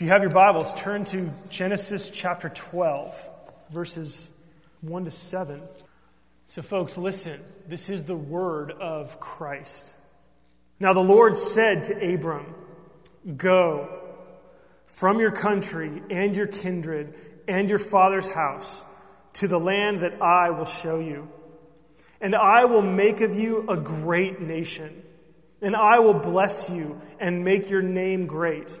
If you have your Bibles, turn to Genesis chapter 12, verses 1 to 7. So, folks, listen. This is the word of Christ. Now, the Lord said to Abram, Go from your country and your kindred and your father's house to the land that I will show you. And I will make of you a great nation, and I will bless you and make your name great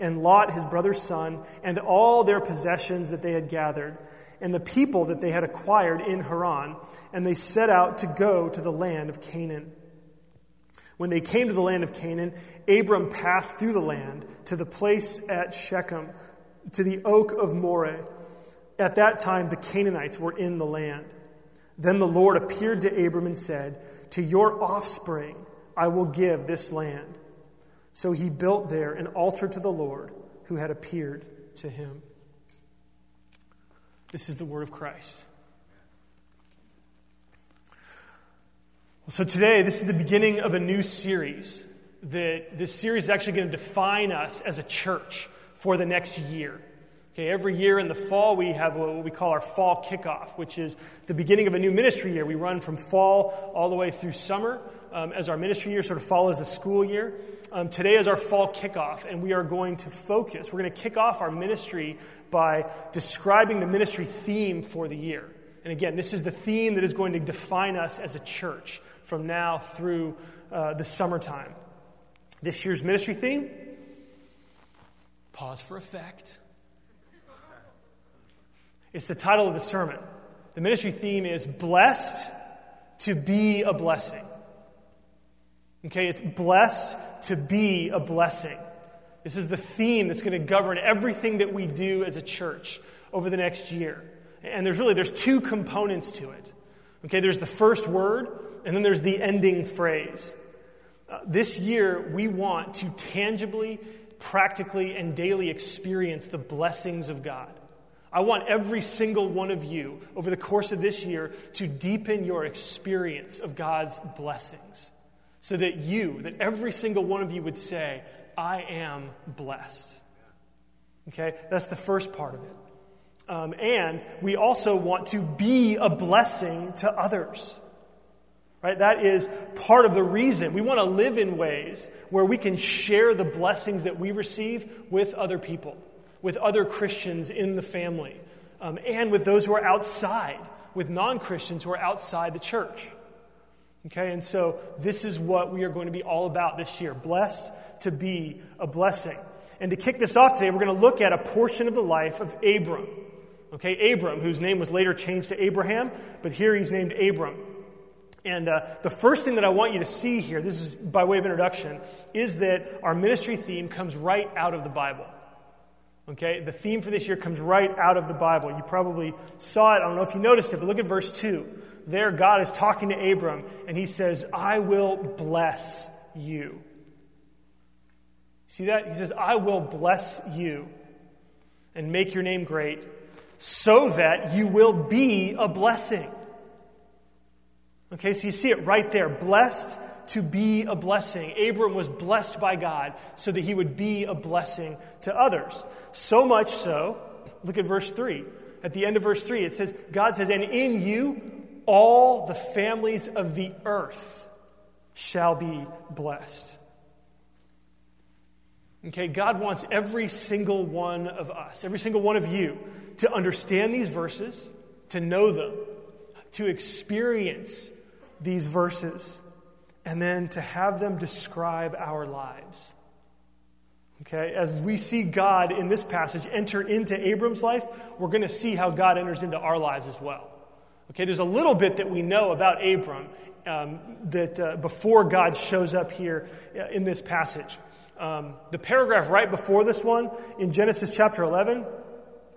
and Lot, his brother's son, and all their possessions that they had gathered, and the people that they had acquired in Haran, and they set out to go to the land of Canaan. When they came to the land of Canaan, Abram passed through the land to the place at Shechem, to the oak of Moreh. At that time, the Canaanites were in the land. Then the Lord appeared to Abram and said, To your offspring I will give this land. So he built there an altar to the Lord who had appeared to him. This is the word of Christ. So today, this is the beginning of a new series. That this series is actually going to define us as a church for the next year. Okay, every year in the fall, we have what we call our fall kickoff, which is the beginning of a new ministry year. We run from fall all the way through summer um, as our ministry year sort of follows a school year. Um, today is our fall kickoff, and we are going to focus. We're going to kick off our ministry by describing the ministry theme for the year. And again, this is the theme that is going to define us as a church from now through uh, the summertime. This year's ministry theme pause for effect. It's the title of the sermon. The ministry theme is Blessed to be a blessing. Okay, it's blessed to be a blessing. This is the theme that's going to govern everything that we do as a church over the next year. And there's really there's two components to it. Okay, there's the first word and then there's the ending phrase. Uh, this year we want to tangibly, practically and daily experience the blessings of God. I want every single one of you over the course of this year to deepen your experience of God's blessings so that you, that every single one of you would say, I am blessed. Okay, that's the first part of it. Um, and we also want to be a blessing to others. Right? That is part of the reason. We want to live in ways where we can share the blessings that we receive with other people with other Christians in the family, um, and with those who are outside, with non Christians who are outside the church. Okay, and so this is what we are going to be all about this year blessed to be a blessing. And to kick this off today, we're going to look at a portion of the life of Abram. Okay, Abram, whose name was later changed to Abraham, but here he's named Abram. And uh, the first thing that I want you to see here, this is by way of introduction, is that our ministry theme comes right out of the Bible. Okay, the theme for this year comes right out of the Bible. You probably saw it. I don't know if you noticed it, but look at verse 2. There, God is talking to Abram, and he says, I will bless you. See that? He says, I will bless you and make your name great so that you will be a blessing. Okay, so you see it right there. Blessed to be a blessing. Abram was blessed by God so that he would be a blessing to others. So much so, look at verse 3. At the end of verse 3, it says, God says, And in you all the families of the earth shall be blessed. Okay, God wants every single one of us, every single one of you, to understand these verses, to know them, to experience these verses and then to have them describe our lives. Okay, as we see God in this passage enter into Abram's life, we're going to see how God enters into our lives as well. Okay, there's a little bit that we know about Abram um, that uh, before God shows up here uh, in this passage. Um, the paragraph right before this one in Genesis chapter 11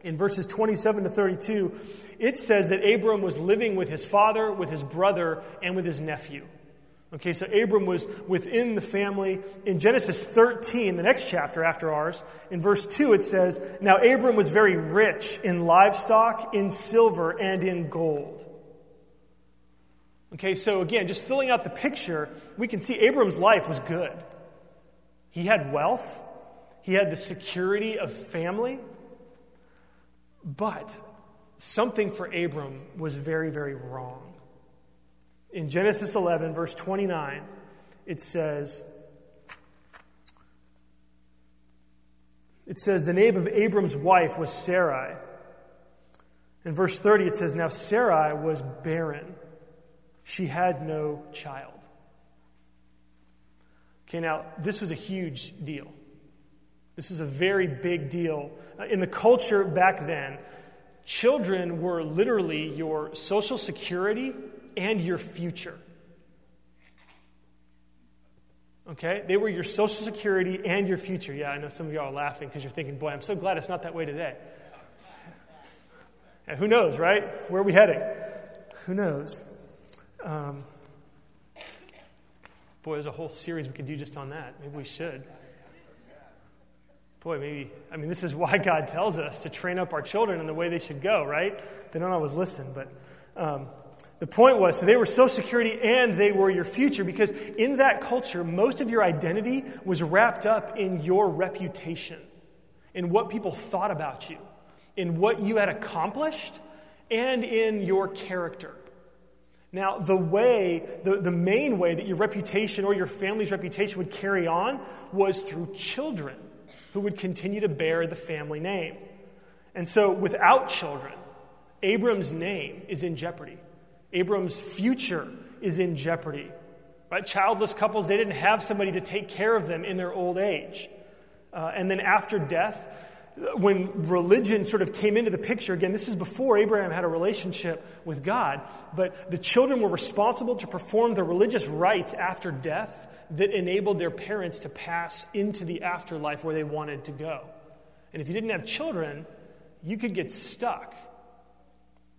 in verses 27 to 32, it says that Abram was living with his father, with his brother, and with his nephew. Okay, so Abram was within the family. In Genesis 13, the next chapter after ours, in verse 2, it says, Now Abram was very rich in livestock, in silver, and in gold. Okay, so again, just filling out the picture, we can see Abram's life was good. He had wealth, he had the security of family, but something for Abram was very, very wrong. In Genesis 11, verse 29, it says, it says, the name of Abram's wife was Sarai. In verse 30, it says, Now Sarai was barren. She had no child. Okay, now, this was a huge deal. This was a very big deal. Uh, in the culture back then, children were literally your social security and your future. Okay? They were your social security and your future. Yeah, I know some of you are laughing because you're thinking, boy, I'm so glad it's not that way today. And who knows, right? Where are we heading? Who knows? Um, boy, there's a whole series we could do just on that. Maybe we should. Boy, maybe, I mean, this is why God tells us to train up our children in the way they should go, right? They don't always listen, but um, the point was, so they were social security and they were your future because in that culture, most of your identity was wrapped up in your reputation, in what people thought about you, in what you had accomplished, and in your character. Now, the way, the, the main way that your reputation or your family's reputation would carry on was through children who would continue to bear the family name. And so, without children, Abram's name is in jeopardy. Abram's future is in jeopardy. Right? Childless couples, they didn't have somebody to take care of them in their old age. Uh, and then after death, when religion sort of came into the picture, again, this is before Abraham had a relationship with God, but the children were responsible to perform the religious rites after death that enabled their parents to pass into the afterlife where they wanted to go. And if you didn't have children, you could get stuck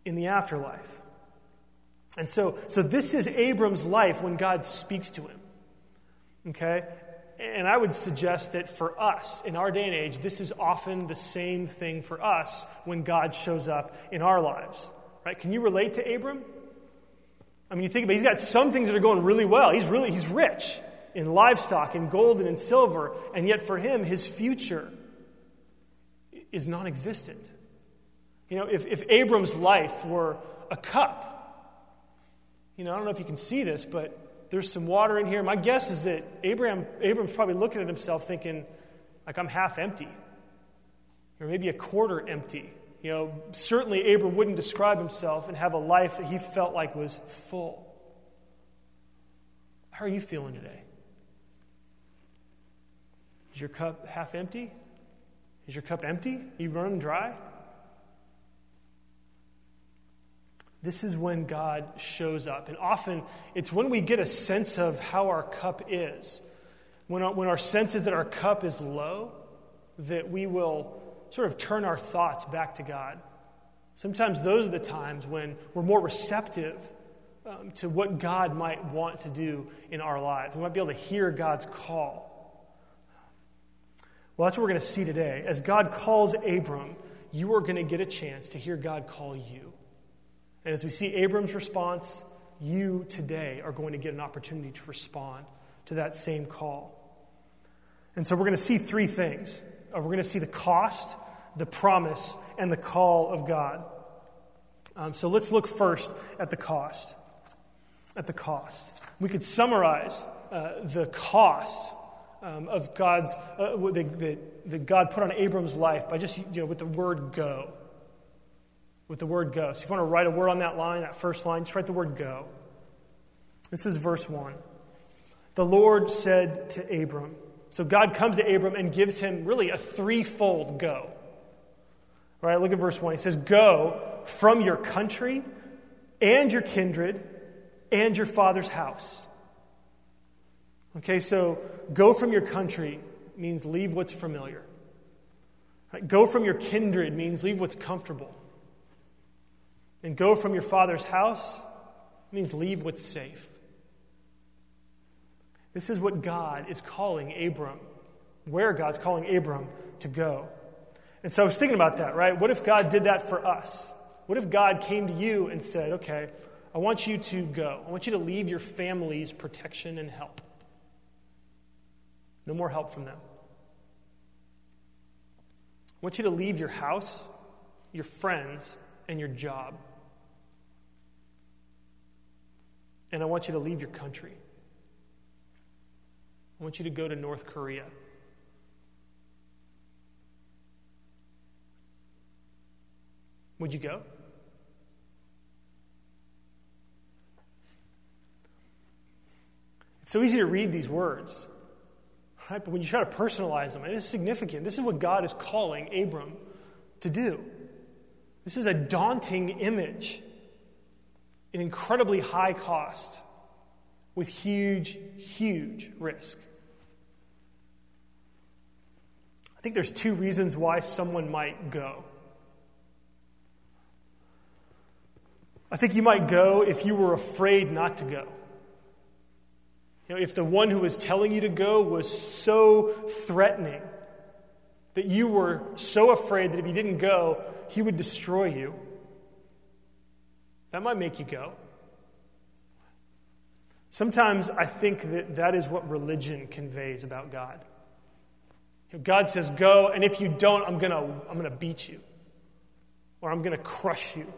in the afterlife. And so, so this is Abram's life when God speaks to him. Okay? And I would suggest that for us, in our day and age, this is often the same thing for us when God shows up in our lives. Right? Can you relate to Abram? I mean, you think about it, he's got some things that are going really well. He's really he's rich in livestock, in gold, and in silver, and yet for him, his future is non existent. You know, if, if Abram's life were a cup, you know, I don't know if you can see this, but there's some water in here. My guess is that Abraham, Abram's probably looking at himself thinking, like, I'm half empty, or maybe a quarter empty. You know, certainly Abram wouldn't describe himself and have a life that he felt like was full. How are you feeling today? Is your cup half empty? Is your cup empty? Are you running dry? This is when God shows up. And often it's when we get a sense of how our cup is. When our, when our sense is that our cup is low, that we will sort of turn our thoughts back to God. Sometimes those are the times when we're more receptive um, to what God might want to do in our lives. We might be able to hear God's call. Well, that's what we're going to see today. As God calls Abram, you are going to get a chance to hear God call you. And as we see Abram's response, you today are going to get an opportunity to respond to that same call. And so we're going to see three things. Uh, we're going to see the cost, the promise, and the call of God. Um, so let's look first at the cost. At the cost. We could summarize uh, the cost um, of God's, uh, that, that God put on Abram's life by just, you know, with the word go with the word go. So if you want to write a word on that line, that first line, just write the word go. This is verse 1. The Lord said to Abram, so God comes to Abram and gives him really a threefold go. All right, look at verse 1. He says, Go from your country and your kindred and your father's house. Okay, so go from your country means leave what's familiar. Right? Go from your kindred means leave what's comfortable. And go from your father's house means leave what's safe. This is what God is calling Abram, where God's calling Abram to go. And so I was thinking about that, right? What if God did that for us? What if God came to you and said, okay, I want you to go. I want you to leave your family's protection and help. No more help from them. I want you to leave your house, your friends, and your job. And I want you to leave your country. I want you to go to North Korea. Would you go? It's so easy to read these words, right? But when you try to personalize them, it is significant. This is what God is calling Abram to do. This is a daunting image, an incredibly high cost, with huge, huge risk. I think there's two reasons why someone might go. I think you might go if you were afraid not to go. You know, if the one who was telling you to go was so threatening that you were so afraid that if you didn't go, he would destroy you, that might make you go. Sometimes I think that that is what religion conveys about God. God says, Go, and if you don't, I'm going to I'm going to beat you, or I'm going to crush you.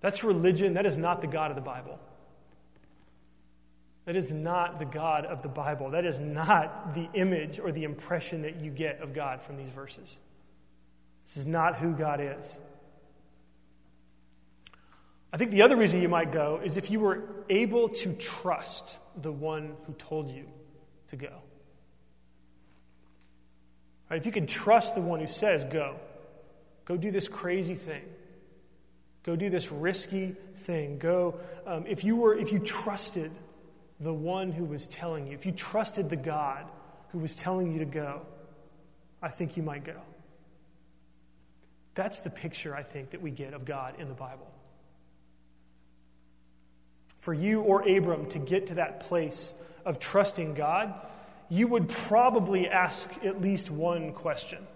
That's religion. That is not the God of the Bible. That is not the God of the Bible. That is not the image or the impression that you get of God from these verses. This is not who God is. I think the other reason you might go is if you were able to trust the one who told you to go. Right, if you can trust the one who says, go, go do this crazy thing. Go do this risky thing. Go, um, if you were, if you trusted the one who was telling you, if you trusted the God who was telling you to go, I think you might go. That's the picture, I think, that we get of God in the Bible. For you or Abram to get to that place of trusting God, you would probably ask at least one question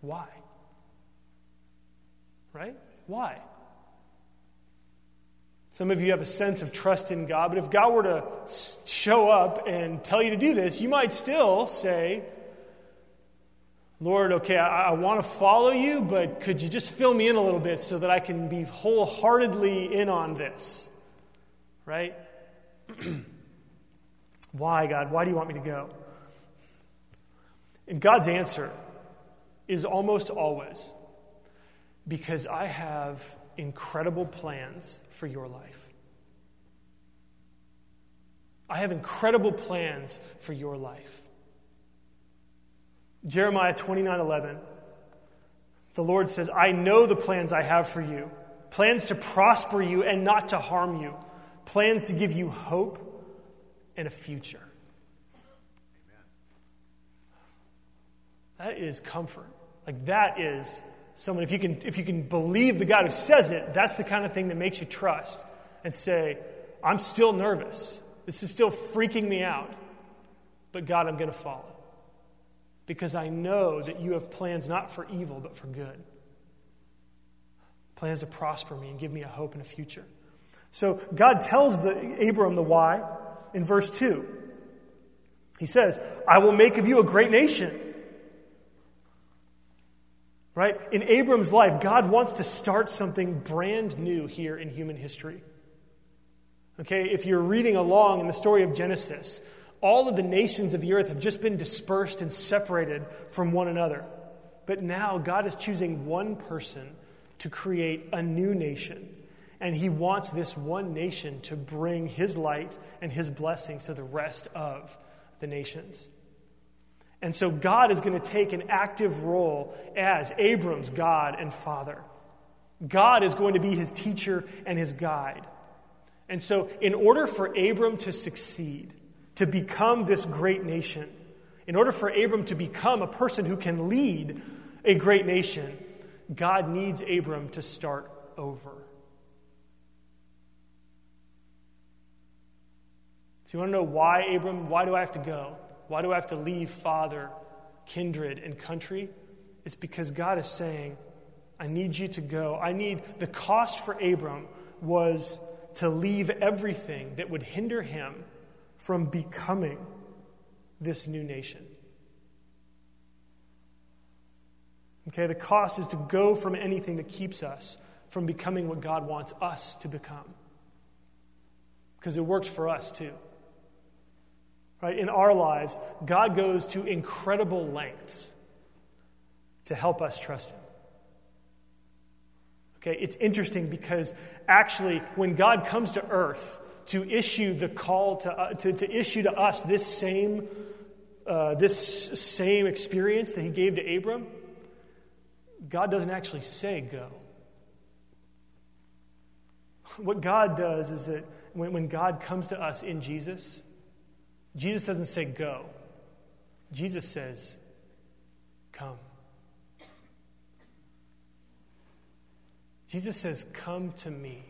Why? Right? Why? Some of you have a sense of trust in God, but if God were to show up and tell you to do this, you might still say, Lord, okay, I, I want to follow you, but could you just fill me in a little bit so that I can be wholeheartedly in on this? Right? Why, God? Why do you want me to go? And God's answer is almost always because I have incredible plans for your life. I have incredible plans for your life. Jeremiah 29 11. The Lord says, I know the plans I have for you plans to prosper you and not to harm you, plans to give you hope and a future. That is comfort. Like, that is someone, if you can, if you can believe the God who says it, that's the kind of thing that makes you trust and say, I'm still nervous. This is still freaking me out. But God, I'm going to follow. Because I know that you have plans not for evil, but for good. Plans to prosper me and give me a hope and a future. So God tells the, Abram the why in verse 2. He says, I will make of you a great nation Right? In Abram's life, God wants to start something brand new here in human history. Okay, if you're reading along in the story of Genesis, all of the nations of the earth have just been dispersed and separated from one another. But now God is choosing one person to create a new nation. And he wants this one nation to bring his light and his blessings to the rest of the nations. And so God is going to take an active role as Abram's God and Father. God is going to be his teacher and his guide. And so, in order for Abram to succeed, to become this great nation, In order for Abram to become a person who can lead a great nation, God needs Abram to start over. So, you want to know why, Abram? Why do I have to go? Why do I have to leave father, kindred, and country? It's because God is saying, I need you to go. I need the cost for Abram was to leave everything that would hinder him from becoming this new nation. Okay, the cost is to go from anything that keeps us from becoming what God wants us to become. Because it works for us too. Right? In our lives, God goes to incredible lengths to help us trust Him. Okay, it's interesting because actually, when God comes to earth to issue the call to, uh, to, to, issue to us this same, uh, this same experience that He gave to Abram, God doesn't actually say go. What God does is that when, when God comes to us in Jesus, Jesus doesn't say go. Jesus says, come. Jesus says, Come to me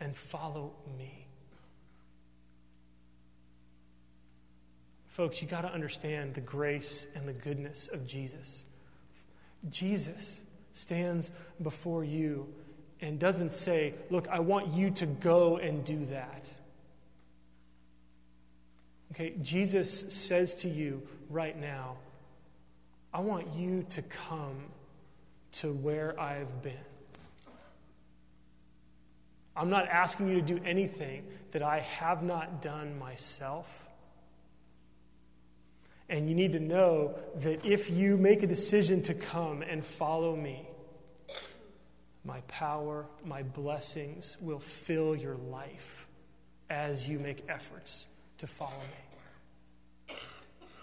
and follow me. Folks, you got to understand the grace and the goodness of Jesus. Jesus stands before you and doesn't say, Look, I want you to go and do that. Okay, Jesus says to you right now, I want you to come to where I've been. I'm not asking you to do anything that I have not done myself. And you need to know that if you make a decision to come and follow me, my power, my blessings will fill your life as you make efforts to follow me.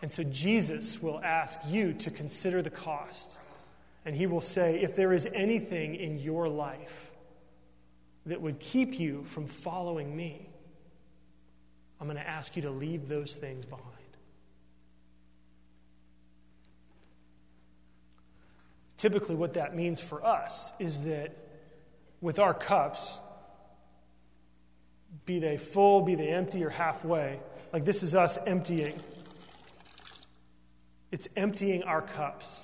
And so Jesus will ask you to consider the cost. And he will say, if there is anything in your life that would keep you from following me, I'm going to ask you to leave those things behind. Typically, what that means for us is that with our cups, be they full, be they empty, or halfway, like this is us emptying. It's emptying our cups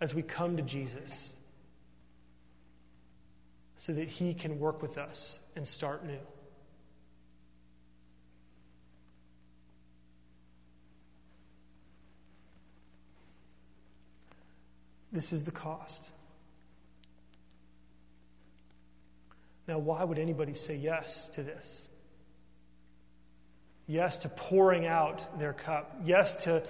as we come to Jesus so that He can work with us and start new. This is the cost. Now, why would anybody say yes to this? Yes to pouring out their cup. Yes to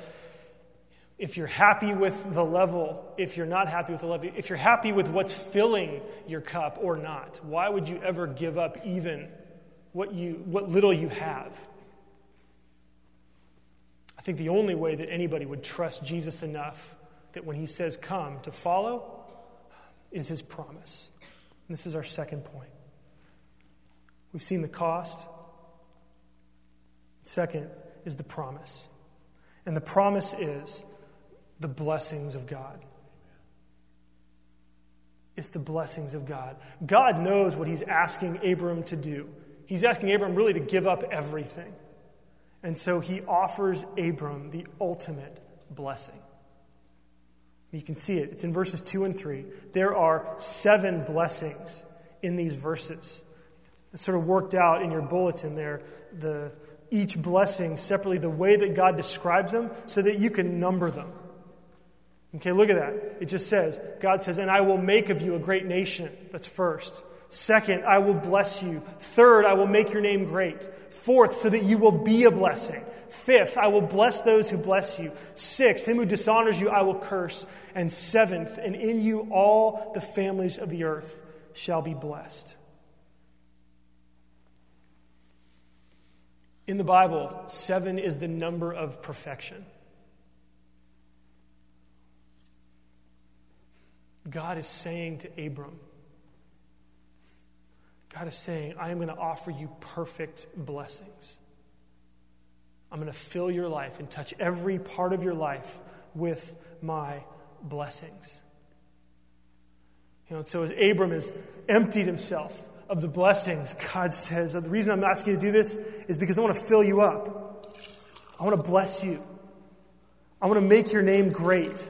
if you're happy with the level, if you're not happy with the level, if you're happy with what's filling your cup or not, why would you ever give up even what, you, what little you have? I think the only way that anybody would trust Jesus enough that when he says come to follow is his promise. This is our second point. We've seen the cost. Second is the promise. And the promise is the blessings of God. It's the blessings of God. God knows what He's asking Abram to do. He's asking Abram really to give up everything. And so He offers Abram the ultimate blessing. You can see it. It's in verses 2 and 3. There are seven blessings in these verses. It's sort of worked out in your bulletin there, the, each blessing separately, the way that God describes them, so that you can number them. Okay, look at that. It just says, God says, and I will make of you a great nation. That's first. Second, I will bless you. Third, I will make your name great. Fourth, so that you will be a blessing. Fifth, I will bless those who bless you. Sixth, him who dishonors you, I will curse. And seventh, and in you all the families of the earth shall be blessed. In the Bible, seven is the number of perfection. God is saying to Abram, God is saying, I am going to offer you perfect blessings. I'm going to fill your life and touch every part of your life with my blessings. You know, so as Abram has emptied himself of the blessings, God says, the reason I'm asking you to do this is because I want to fill you up. I want to bless you. I want to make your name great.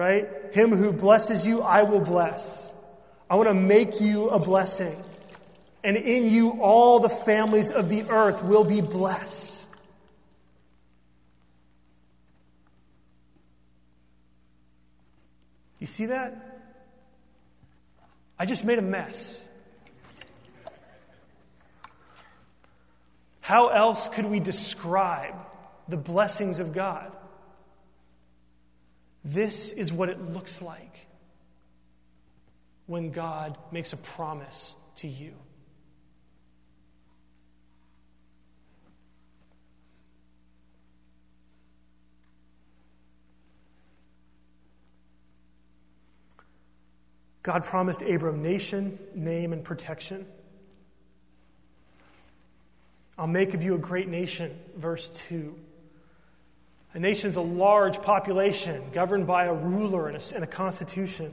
Right? Him who blesses you, I will bless. I want to make you a blessing. And in you, all the families of the earth will be blessed. You see that? I just made a mess. How else could we describe the blessings of God? This is what it looks like when God makes a promise to you. God promised Abram nation, name, and protection. I'll make of you a great nation, verse 2. A nation is a large population governed by a ruler and a, and a constitution.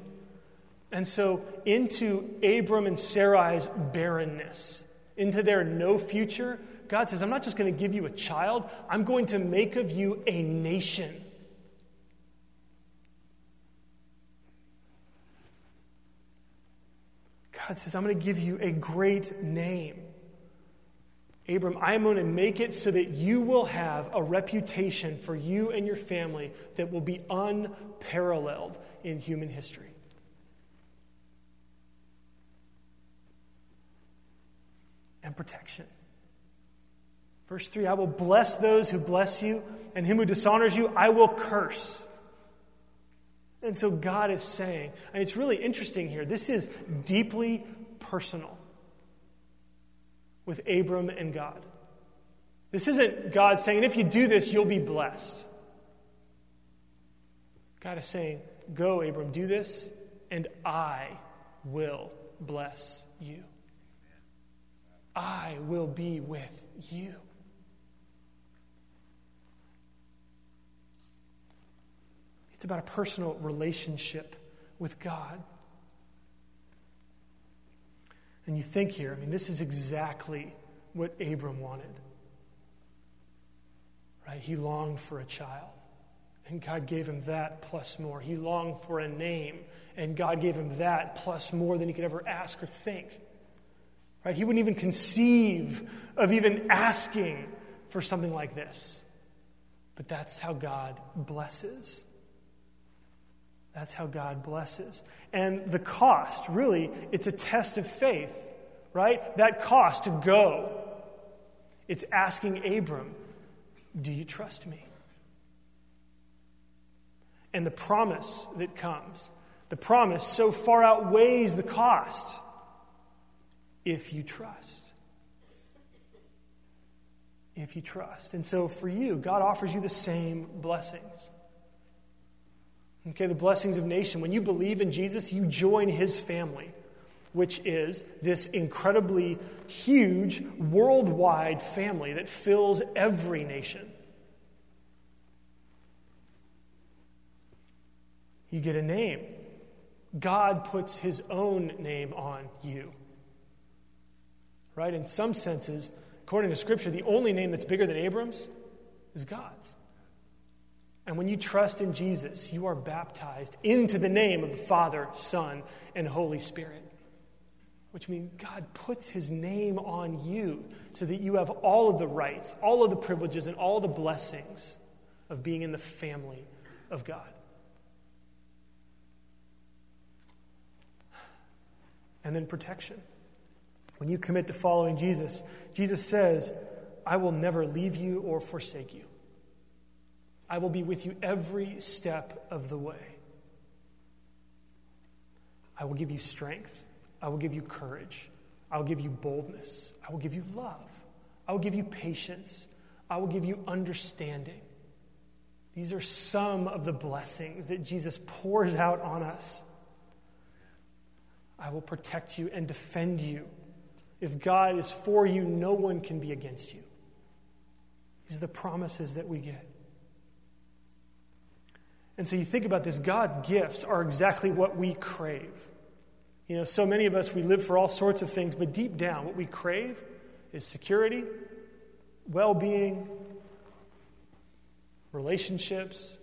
And so, into Abram and Sarai's barrenness, into their no future, God says, I'm not just going to give you a child, I'm going to make of you a nation. God says, I'm going to give you a great name. Abram, I am going to make it so that you will have a reputation for you and your family that will be unparalleled in human history. And protection. Verse 3 I will bless those who bless you, and him who dishonors you, I will curse. And so God is saying, and it's really interesting here, this is deeply personal with Abram and God. This isn't God saying, if you do this, you'll be blessed. God is saying, Go, Abram, do this, and I will bless you. I will be with you. It's about a personal relationship with God. And you think here, I mean, this is exactly what Abram wanted. Right? He longed for a child. And God gave him that plus more. He longed for a name, and God gave him that plus more than he could ever ask or think. Right? He wouldn't even conceive of even asking for something like this. But that's how God blesses. That's how God blesses. And the cost, really, it's a test of faith, right? That cost to go. It's asking Abram, Do you trust me? And the promise that comes, the promise so far outweighs the cost if you trust. If you trust. And so for you, God offers you the same blessings. Okay, the blessings of nation. When you believe in Jesus, you join his family, which is this incredibly huge worldwide family that fills every nation. You get a name. God puts his own name on you. Right? In some senses, according to Scripture, the only name that's bigger than Abram's is God's. And when you trust in Jesus, you are baptized into the name of the Father, Son, and Holy Spirit. Which means God puts his name on you so that you have all of the rights, all of the privileges, and all the blessings of being in the family of God. And then protection. When you commit to following Jesus, Jesus says, I will never leave you or forsake you. I will be with you every step of the way. I will give you strength. I will give you courage. I will give you boldness. I will give you love. I will give you patience. I will give you understanding. These are some of the blessings that Jesus pours out on us. I will protect you and defend you. If God is for you, no one can be against you. These are the promises that we get. And so you think about this God's gifts are exactly what we crave. You know, so many of us, we live for all sorts of things, but deep down, what we crave is security, well being, relationships.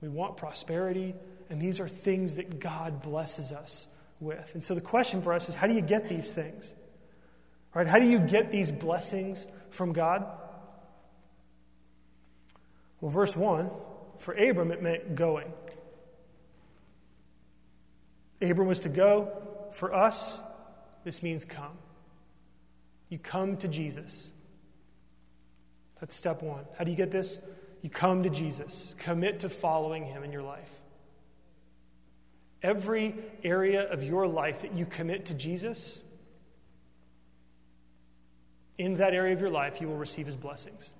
We want prosperity, and these are things that God blesses us with. And so the question for us is how do you get these things? Right? How do you get these blessings from God? Well, verse 1 for Abram, it meant going. Abram was to go. For us, this means come. You come to Jesus. That's step one. How do you get this? You come to Jesus. Commit to following him in your life. Every area of your life that you commit to Jesus, in that area of your life, you will receive his blessings.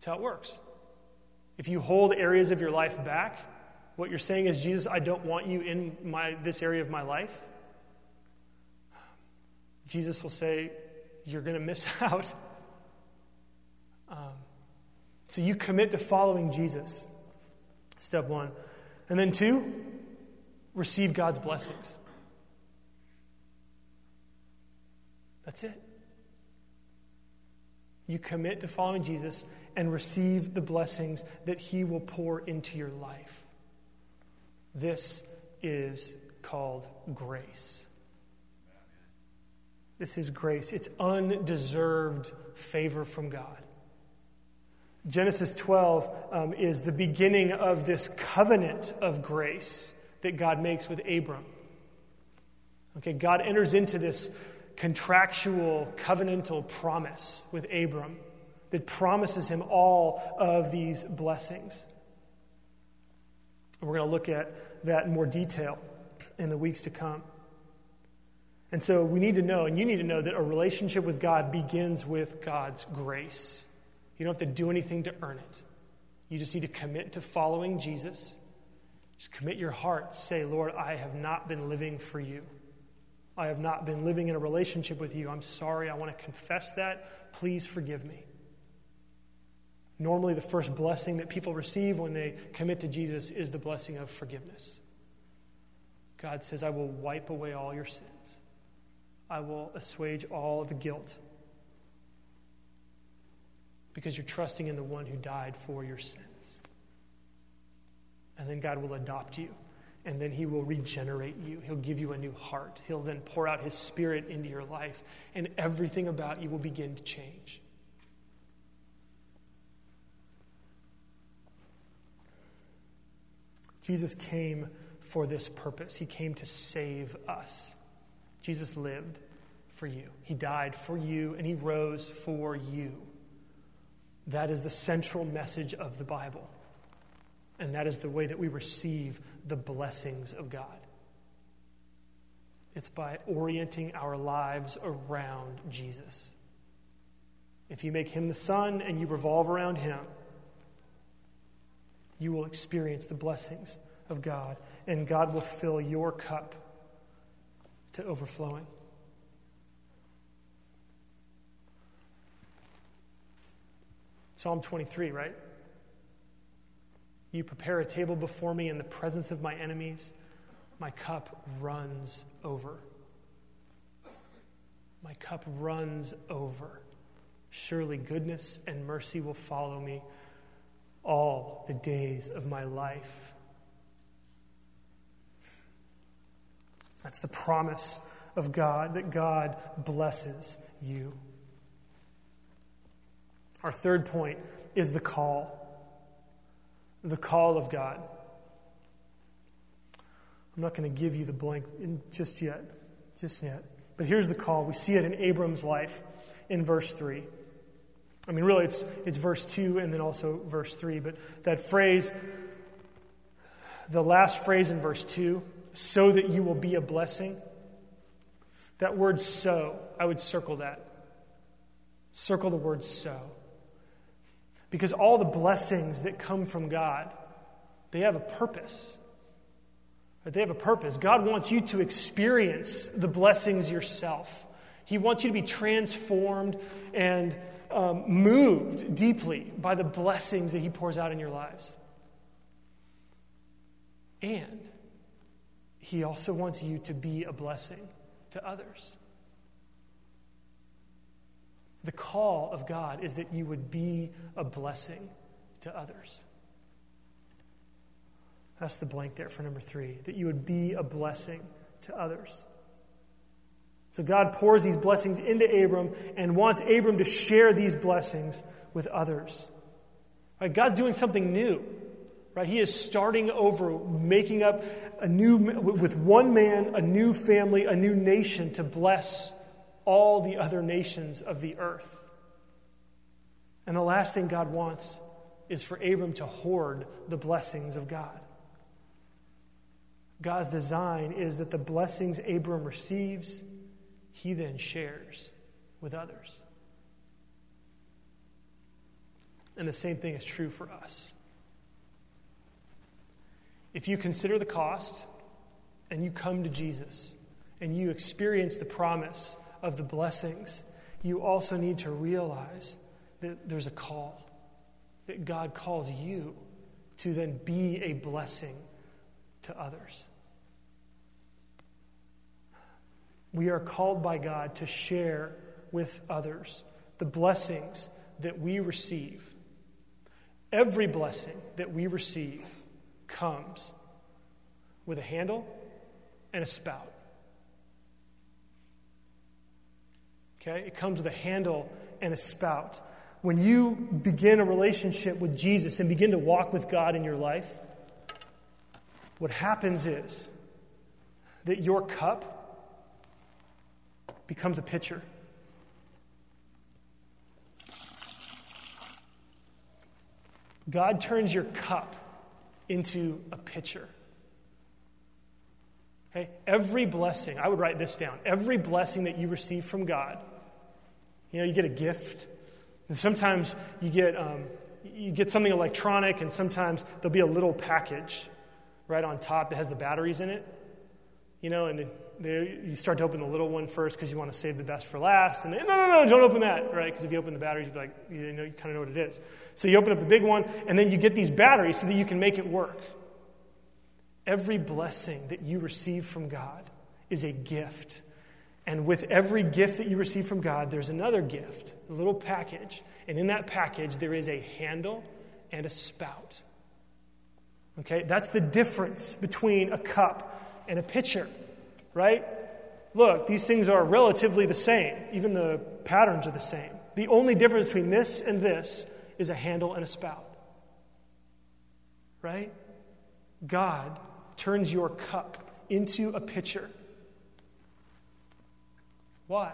That's how it works. If you hold areas of your life back, what you're saying is, Jesus, I don't want you in my, this area of my life. Jesus will say, You're going to miss out. Um, so you commit to following Jesus. Step one. And then two, receive God's blessings. That's it. You commit to following Jesus and receive the blessings that He will pour into your life. This is called grace. This is grace. It's undeserved favor from God. Genesis 12 um, is the beginning of this covenant of grace that God makes with Abram. Okay, God enters into this contractual covenantal promise with Abram that promises him all of these blessings. We're going to look at that in more detail in the weeks to come. And so we need to know, and you need to know, that a relationship with God begins with God's grace. You don't have to do anything to earn it. You just need to commit to following Jesus. Just commit your heart. Say, Lord, I have not been living for you. I have not been living in a relationship with you. I'm sorry. I want to confess that. Please forgive me. Normally, the first blessing that people receive when they commit to Jesus is the blessing of forgiveness. God says, I will wipe away all your sins, I will assuage all the guilt. Because you're trusting in the one who died for your sins. And then God will adopt you and then he will regenerate you. He'll give you a new heart. He'll then pour out his spirit into your life, and everything about you will begin to change. Jesus came for this purpose. He came to save us. Jesus lived for you. He died for you, and He rose for you. That is the central message of the Bible. And that is the way that we receive the blessings of God. It's by orienting our lives around Jesus. If you make Him the sun and you revolve around Him, you will experience the blessings of God, and God will fill your cup to overflowing. Psalm 23, right? You prepare a table before me in the presence of my enemies. My cup runs over. My cup runs over. Surely goodness and mercy will follow me all the days of my life. That's the promise of God, that God blesses you. Our third point is the call. The call of God. I'm not going to give you the blank just yet. Just yet. But here's the call. We see it in Abram's life in verse 3. I mean, really, it's, it's verse 2 and then also verse 3. But that phrase, the last phrase in verse 2, so that you will be a blessing, that word so, I would circle that. Circle the word so. Because all the blessings that come from God, they have a purpose. They have a purpose. God wants you to experience the blessings yourself. He wants you to be transformed and um, moved deeply by the blessings that He pours out in your lives. And He also wants you to be a blessing to others. The call of God is that you would be a blessing to others. That's the blank there for number three, that you would be a blessing to others. So God pours these blessings into Abram and wants Abram to share these blessings with others. Right? God's doing something new. Right? He is starting over, making up a new, with one man, a new family, a new nation to bless all the other nations of the earth. And the last thing God wants is for Abram to hoard the blessings of God. God's design is that the blessings Abram receives, he then shares with others. And the same thing is true for us. If you consider the cost and you come to Jesus and you experience the promise of the blessings, you also need to realize that there's a call, that God calls you to then be a blessing to others. We are called by God to share with others the blessings that we receive. Every blessing that we receive comes with a handle and a spout. Okay? It comes with a handle and a spout. When you begin a relationship with Jesus and begin to walk with God in your life, what happens is that your cup becomes a pitcher. God turns your cup into a pitcher. Okay? Every blessing, I would write this down. Every blessing that you receive from God, you know, you get a gift. And sometimes you get, um, you get something electronic, and sometimes there'll be a little package right on top that has the batteries in it. You know, and you start to open the little one first because you want to save the best for last. And then, no, no, no, don't open that, right? Because if you open the batteries, you'd be like, you, know, you kind of know what it is. So you open up the big one, and then you get these batteries so that you can make it work. Every blessing that you receive from God is a gift. And with every gift that you receive from God, there's another gift, a little package. And in that package, there is a handle and a spout. Okay? That's the difference between a cup and a pitcher right? Look, these things are relatively the same. Even the patterns are the same. The only difference between this and this is a handle and a spout. Right? God turns your cup into a pitcher. Why?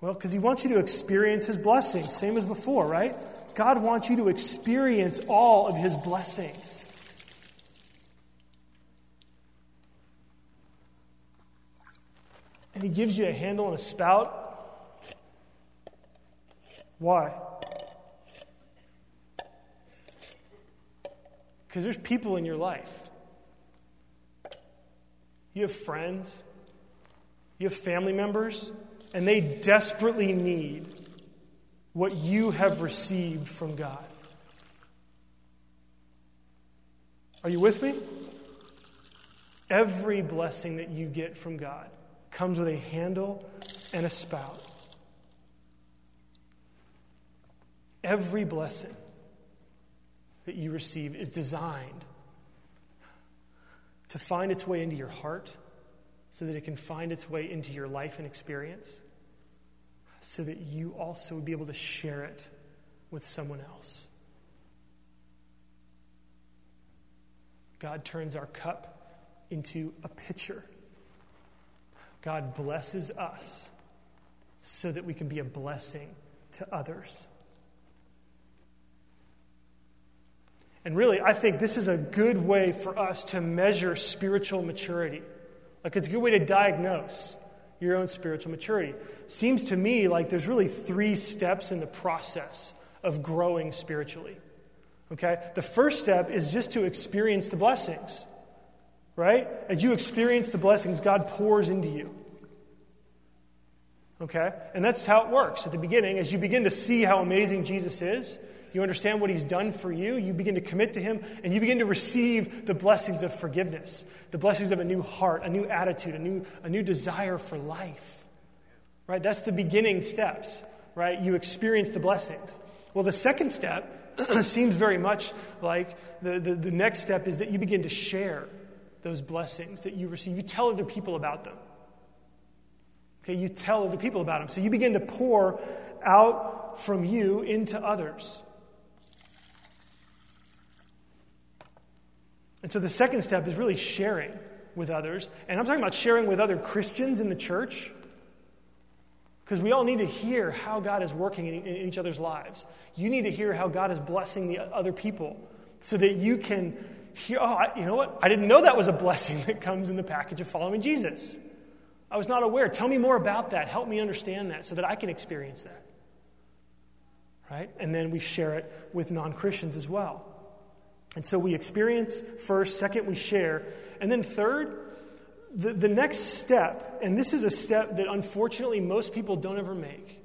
Well, because He wants you to experience His blessings, same as before, right? God wants you to experience all of His blessings. And he gives you a handle and a spout. Why? Because there's people in your life. You have friends, you have family members, and they desperately need what you have received from God. Are you with me? Every blessing that you get from God comes with a handle and a spout. Every blessing that you receive is designed to find its way into your heart so that it can find its way into your life and experience, so that you also would be able to share it with someone else. God turns our cup into a pitcher God blesses us so that we can be a blessing to others. And really, I think this is a good way for us to measure spiritual maturity. Like, it's a good way to diagnose your own spiritual maturity. Seems to me like there's really three steps in the process of growing spiritually. Okay? The first step is just to experience the blessings right? As you experience the blessings, God pours into you. Okay? And that's how it works at the beginning. As you begin to see how amazing Jesus is, you understand what he's done for you, you begin to commit to him, and you begin to receive the blessings of forgiveness, the blessings of a new heart, a new attitude, a new, a new desire for life. Right? That's the beginning steps, right? You experience the blessings. Well, the second step seems very much like the, the, the next step is that you begin to share those blessings that you receive. You tell other people about them. Okay, you tell other people about them. So you begin to pour out from you into others. And so the second step is really sharing with others. And I'm talking about sharing with other Christians in the church. Because we all need to hear how God is working in, in, each other's lives. You need to hear how God is blessing the other people so that you can oh, you know what? I didn't know that was a blessing that comes in the package of following Jesus. I was not aware. Tell me more about that. Help me understand that so that I can experience that. Right? And then we share it with non Christians as well. And so we experience first, second, we share. And then third, the, the next step, and this is a step that unfortunately most people don't ever make.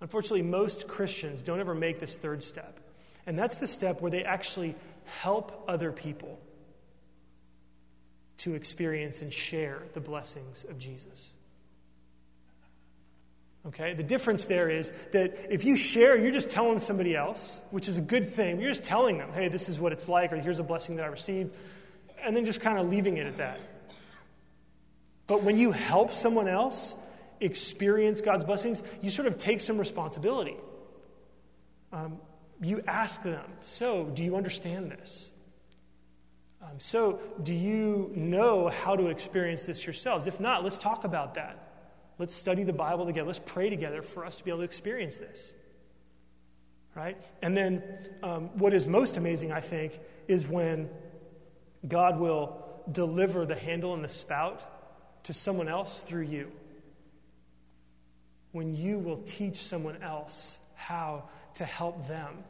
Unfortunately, most Christians don't ever make this third step. And that's the step where they actually help other people to experience and share the blessings of Jesus. Okay? The difference there is that if you share, you're just telling somebody else, which is a good thing. You're just telling them, hey, this is what it's like, or here's a blessing that I received, and then just kind of leaving it at that. But when you help someone else experience God's blessings, you sort of take some responsibility. Um, you ask them, so do you understand this? Um, so, do you know how to experience this yourselves? If not, let's talk about that. Let's study the Bible together. Let's pray together for us to be able to experience this. Right? And then, um, what is most amazing, I think, is when God will deliver the handle and the spout to someone else through you. When you will teach someone else how to help them,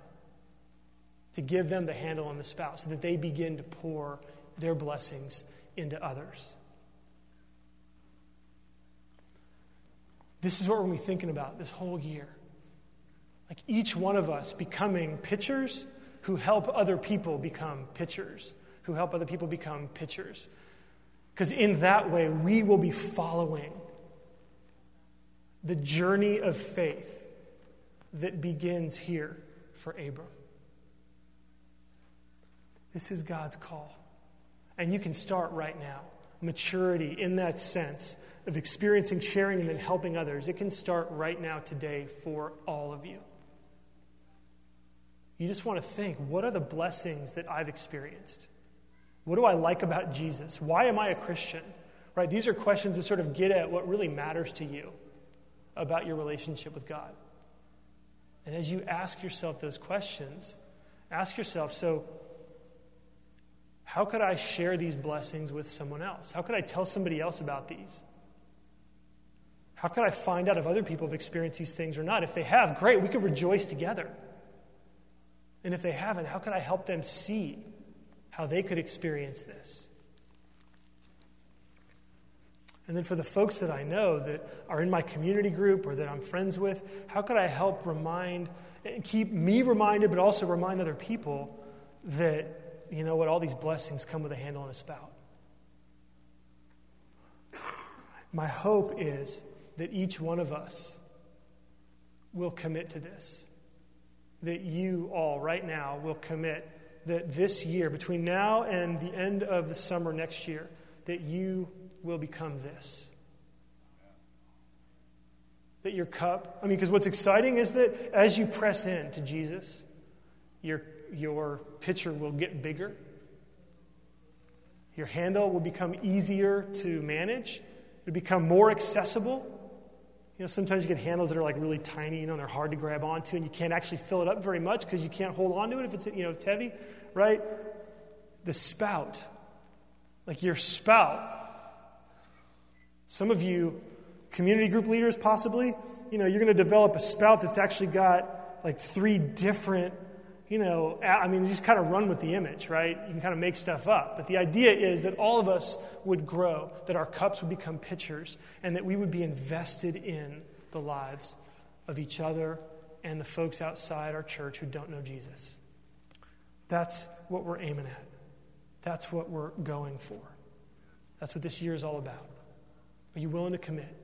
to give them the handle on the spout, so that they begin to pour their blessings into others. This is what we're going to be thinking about this whole year. Like each one of us becoming pitchers who help other people become pitchers, who help other people become pitchers. Because in that way, we will be following the journey of faith that begins here for Abram. This is God's call. And you can start right now. Maturity in that sense of experiencing, sharing, and then helping others, it can start right now today for all of you. You just want to think what are the blessings that I've experienced? What do I like about Jesus? Why am I a Christian? Right? These are questions that sort of get at what really matters to you about your relationship with God. And as you ask yourself those questions, ask yourself so, how could I share these blessings with someone else? How could I tell somebody else about these? How could I find out if other people have experienced these things or not? If they have, great, we could rejoice together. And if they haven't, how could I help them see how they could experience this? And then for the folks that I know that are in my community group or that I'm friends with, how could I help remind and keep me reminded, but also remind other people that, you know what, all these blessings come with a handle and a spout? My hope is that each one of us will commit to this. That you all, right now, will commit that this year, between now and the end of the summer next year, that you will become this. That your cup, I mean, because what's exciting is that as you press in to Jesus, your, your pitcher will get bigger. Your handle will become easier to manage. It'll become more accessible. You know, sometimes you get handles that are like really tiny, you know, and they're hard to grab onto, and you can't actually fill it up very much because you can't hold onto it if it's, you know, it's heavy, right? The spout, like your spout. Some of you, community group leaders possibly, you know, you're going to develop a spout that's actually got like three different you know, I mean, just kind of run with the image, right? You can kind of make stuff up. But the idea is that all of us would grow, that our cups would become pitchers, and that we would be invested in the lives of each other and the folks outside our church who don't know Jesus. That's what we're aiming at. That's what we're going for. That's what this year is all about. Are you willing to commit?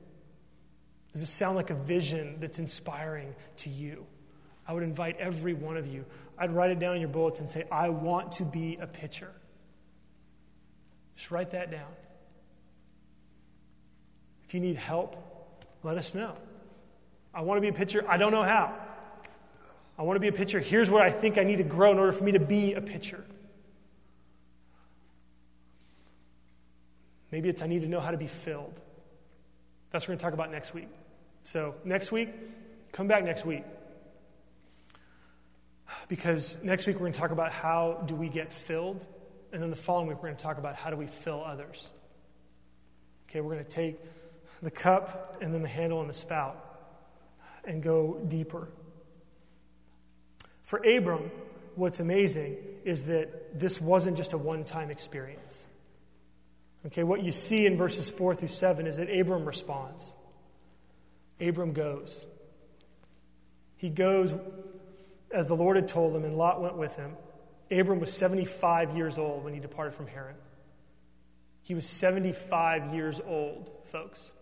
Does this sound like a vision that's inspiring to you? I would invite every one of you. I'd write it down in your bulletin and say, I want to be a pitcher. Just write that down. If you need help, let us know. I want to be a pitcher. I don't know how. I want to be a pitcher. Here's what I think I need to grow in order for me to be a pitcher. Maybe it's I need to know how to be filled. That's what we're going to talk about next week. So, next week, come back next week. Because next week we're going to talk about how do we get filled, and then the following week we're going to talk about how do we fill others. Okay, we're going to take the cup and then the handle and the spout and go deeper. For Abram, what's amazing is that this wasn't just a one time experience. Okay, what you see in verses 4 through 7 is that Abram responds. Abram goes. He goes as the Lord had told him, and Lot went with him. Abram was 75 years old when he departed from Haran. He was 75 years old, folks.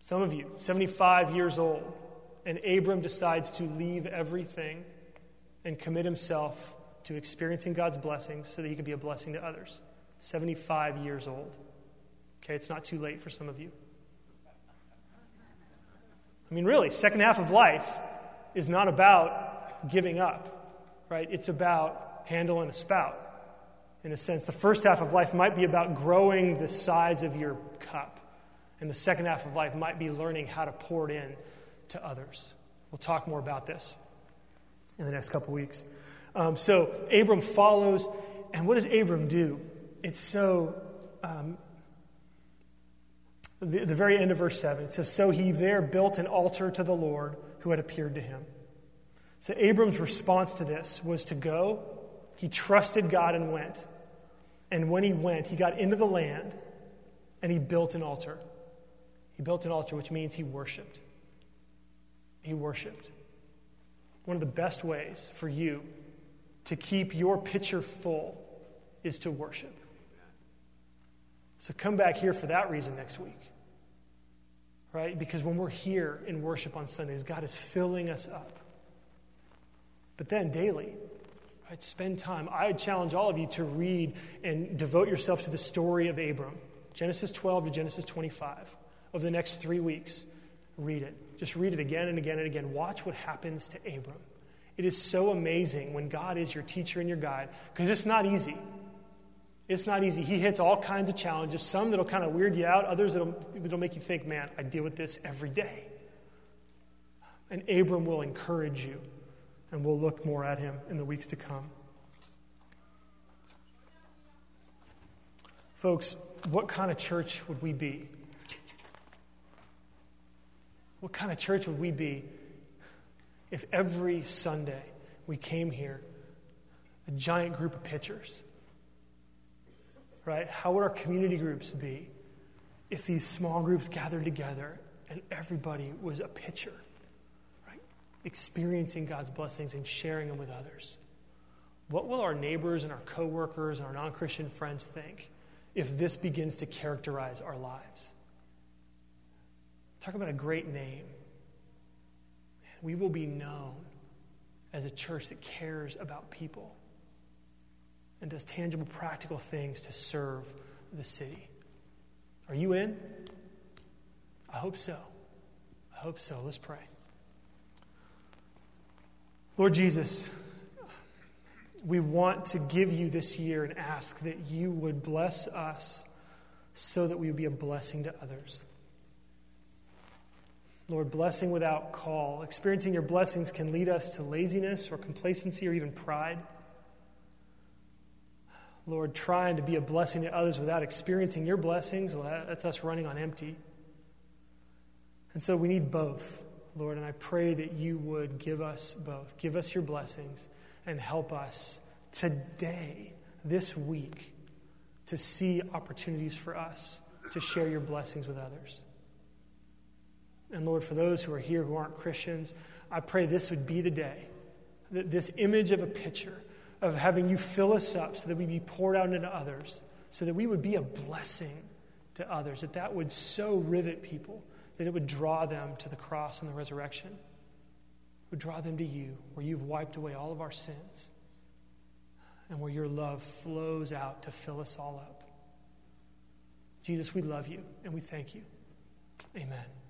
Some of you, 75 years old, and Abram decides to leave everything and commit himself to experiencing God's blessings so that he can be a blessing to others. 75 years old. Okay, it's not too late for some of you. I mean, really, second half of life is not about giving up, right? It's about handling a spout, in a sense. The first half of life might be about growing the size of your cup, and the second half of life might be learning how to pour it in to others. We'll talk more about this in the next couple weeks. Um, so Abram follows, and what does Abram do? It's so. Um, the, the very end of verse 7, it says, So he there built an altar to the Lord who had appeared to him. So Abram's response to this was to go. He trusted God and went. And when he went, he got into the land and he built an altar. He built an altar, which means he worshiped. He worshiped. One of the best ways for you to keep your pitcher full is to worship. So come back here for that reason next week. Right? Because when we're here in worship on Sundays, God is filling us up. But then daily, right, spend time. I challenge all of you to read and devote yourself to the story of Abram, Genesis 12 to Genesis 25, over the next three weeks. Read it. Just read it again and again and again. Watch what happens to Abram. It is so amazing when God is your teacher and your guide because it's not easy. It's not easy. He hits all kinds of challenges, some that'll kind of weird you out, others that'll, that'll make you think, man, I deal with this every day. And Abram will encourage you, and we'll look more at him in the weeks to come. Folks, what kind of church would we be? What kind of church would we be if every Sunday we came here, a giant group of pitchers? Right? How would our community groups be if these small groups gathered together and everybody was a pitcher? Right? Experiencing God's blessings and sharing them with others. What will our neighbors and our coworkers and our non Christian friends think if this begins to characterize our lives? Talk about a great name we will be known as a church that cares about people and does tangible, practical things to serve the city. Are you in? I hope so. I hope so. Let's pray. Lord Jesus, we want to give you this year and ask that you would bless us so that we would be a blessing to others. Lord, blessing without call. Experiencing your blessings can lead us to laziness or complacency or even pride. Lord, trying to be a blessing to others without experiencing your blessings, well, that's us running on empty. And so we need both. Lord, and I pray that you would give us both. Give us your blessings and help us today, this week, to see opportunities for us to share your blessings with others. And Lord, for those who are here who aren't Christians, I pray this would be the day, that this image of a picture of having you fill us up so that we be poured out into others, so that we would be a blessing to others, that that would so rivet people that it would draw them to the cross and the resurrection, it would draw them to you, where you've wiped away all of our sins and where your love flows out to fill us all up. Jesus, we love you and we thank you. Amen.